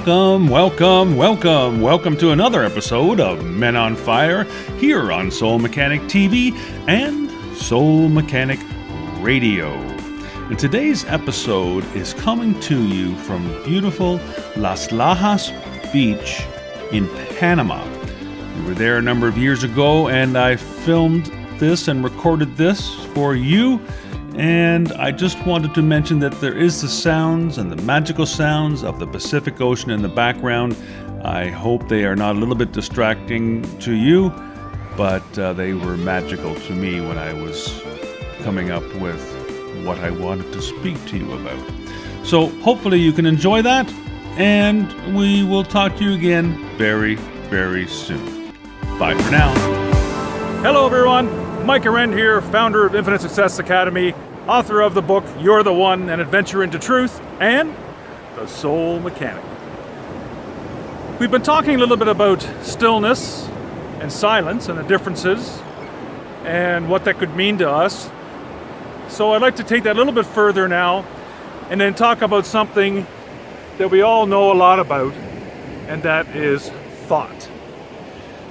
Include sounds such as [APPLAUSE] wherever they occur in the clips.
Welcome, welcome, welcome, welcome to another episode of Men on Fire here on Soul Mechanic TV and Soul Mechanic Radio. And today's episode is coming to you from beautiful Las Lajas Beach in Panama. We were there a number of years ago and I filmed this and recorded this for you and I just wanted to mention that there is the sounds and the magical sounds of the Pacific Ocean in the background. I hope they are not a little bit distracting to you, but uh, they were magical to me when I was coming up with what I wanted to speak to you about. So hopefully you can enjoy that, and we will talk to you again very, very soon. Bye for now. Hello, everyone. Mike Arend here, founder of Infinite Success Academy, author of the book You're the One An Adventure into Truth, and The Soul Mechanic. We've been talking a little bit about stillness and silence and the differences and what that could mean to us. So I'd like to take that a little bit further now and then talk about something that we all know a lot about, and that is thought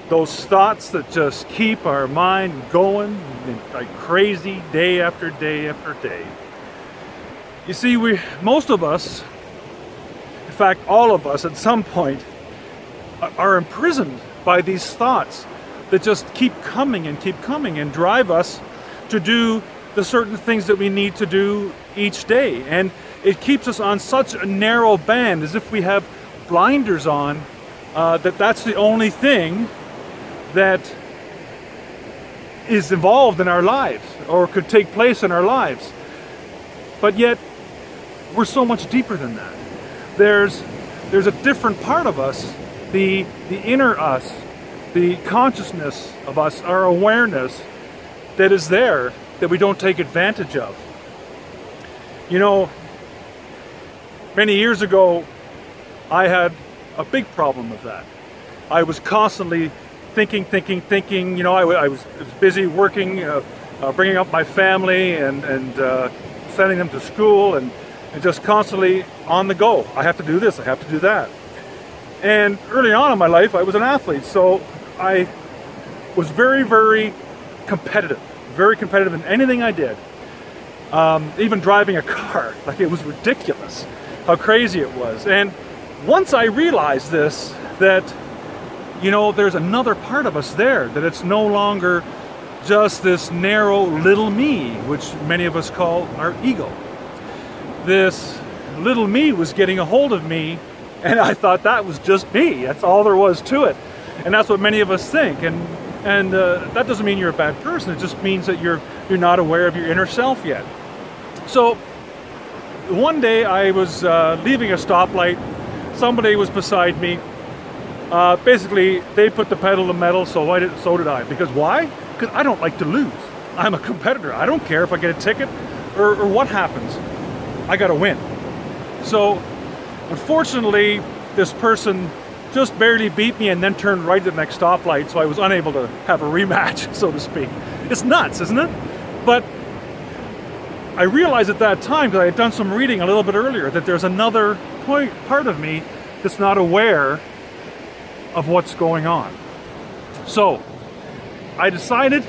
those thoughts that just keep our mind going like crazy day after day after day. You see, we most of us, in fact, all of us at some point, are imprisoned by these thoughts that just keep coming and keep coming and drive us to do the certain things that we need to do each day. And it keeps us on such a narrow band as if we have blinders on, uh, that that's the only thing that is involved in our lives or could take place in our lives. But yet, we're so much deeper than that. There's, there's a different part of us, the, the inner us, the consciousness of us, our awareness that is there that we don't take advantage of. You know, many years ago, I had a big problem with that. I was constantly thinking, thinking, thinking. You know, I, I was, busy working, uh, uh, bringing up my family and, and uh, sending them to school and, and just constantly on the go. I have to do this, I have to do that. And early on in my life, I was an athlete, so I was very, very competitive, very competitive in anything I did. Um, even driving a car, [LAUGHS] like it was ridiculous how crazy it was. And once I realized this, that you know, there's another part of us there, that it's no longer just this narrow little me, which many of us call our ego. This little me was getting a hold of me, and I thought that was just me. That's all there was to it. And that's what many of us think. And and uh, that doesn't mean you're a bad person. It just means that you're you're not aware of your inner self yet. So one day I was uh, leaving a stoplight. Somebody was beside me, uh, basically, they put the pedal to metal, so why did, so did I. Because why? Because I don't like to lose. I'm a competitor. I don't care if I get a ticket or, or what happens. I got to win. So, unfortunately, this person just barely beat me and then turned right at the next stoplight, so I was unable to have a rematch, [LAUGHS] so to speak. It's nuts, isn't it? But I realized at that time, because I had done some reading a little bit earlier, that there's another point, part of me that's not aware of what's going on. So, I decided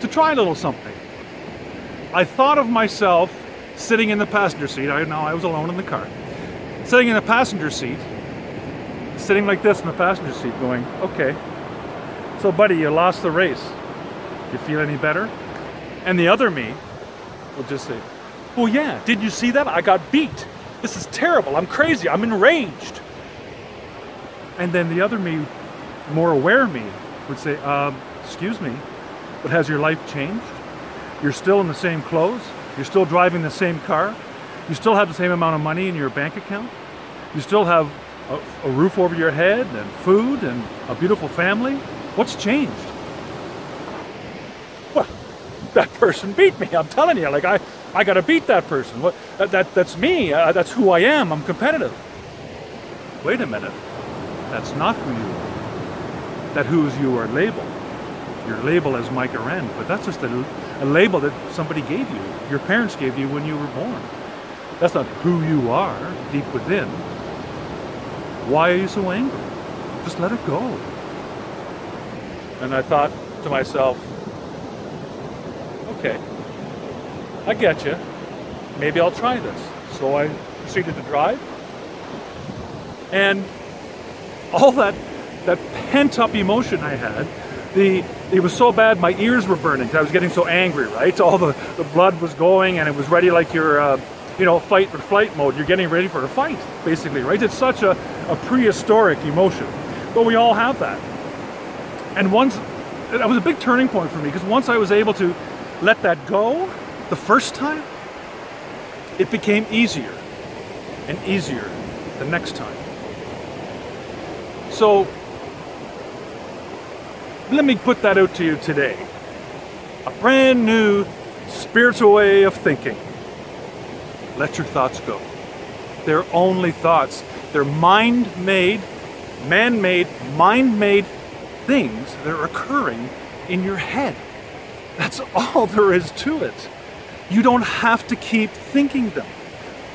to try a little something. I thought of myself sitting in the passenger seat. I know I was alone in the car. Sitting in the passenger seat, sitting like this in the passenger seat, going, okay, so buddy, you lost the race. You feel any better? And the other me will just say, well, yeah, did you see that? I got beat. This is terrible. I'm crazy. I'm enraged. And then the other me, more aware me, would say, um, excuse me, but has your life changed? You're still in the same clothes? You're still driving the same car? You still have the same amount of money in your bank account? You still have a, a roof over your head and food and a beautiful family? What's changed? Well, that person beat me. I'm telling you, like I, I got to beat that person. What? That, that that's me. Uh, that's who I am. I'm competitive. Wait a minute. That's not who you are. That who's you are labeled. Your label as Mike Arend, but that's just a, a label that somebody gave you. Your parents gave you when you were born. That's not who you are deep within. Why are you so angry? Just let it go. And I thought to myself, okay, I get you. Maybe I'll try this. So I proceeded to drive. And all that that pent up emotion I had, the it was so bad my ears were burning I was getting so angry, right? All the, the blood was going and it was ready like your uh, you know, fight or flight mode. You're getting ready for a fight, basically, right? It's such a, a prehistoric emotion. But we all have that. And once, that was a big turning point for me because once I was able to let that go the first time, it became easier and easier the next time. So let me put that out to you today. A brand new spiritual way of thinking. Let your thoughts go. They're only thoughts. They're mind made, man made, mind made things that are occurring in your head. That's all there is to it. You don't have to keep thinking them.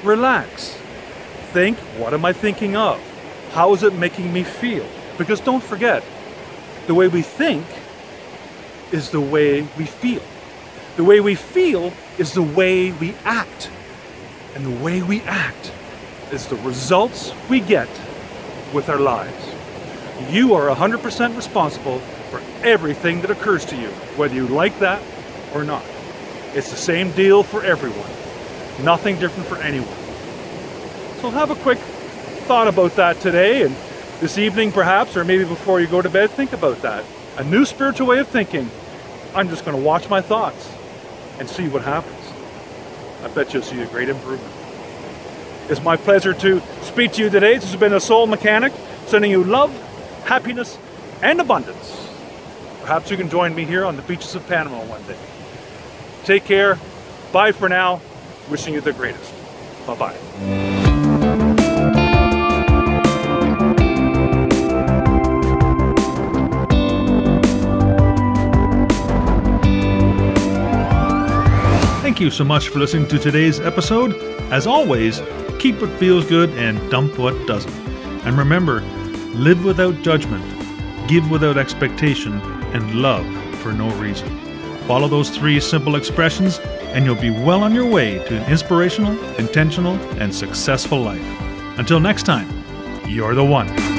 Relax. Think, what am I thinking of? How is it making me feel? Because don't forget, the way we think is the way we feel. The way we feel is the way we act. And the way we act is the results we get with our lives. You are 100% responsible for everything that occurs to you, whether you like that or not. It's the same deal for everyone. Nothing different for anyone. So have a quick thought about that today and this evening perhaps, or maybe before you go to bed, think about that. A new spiritual way of thinking. I'm just going to watch my thoughts and see what happens. I bet you'll see a great improvement. It's my pleasure to speak to you today. This has been a Soul Mechanic, sending you love, happiness, and abundance. Perhaps you can join me here on the beaches of Panama one day. Take care. Bye for now. Wishing you the greatest. Bye bye. You so much for listening to today's episode. As always, keep what feels good and dump what doesn't. And remember, live without judgment, give without expectation, and love for no reason. Follow those three simple expressions, and you'll be well on your way to an inspirational, intentional, and successful life. Until next time, you're the one.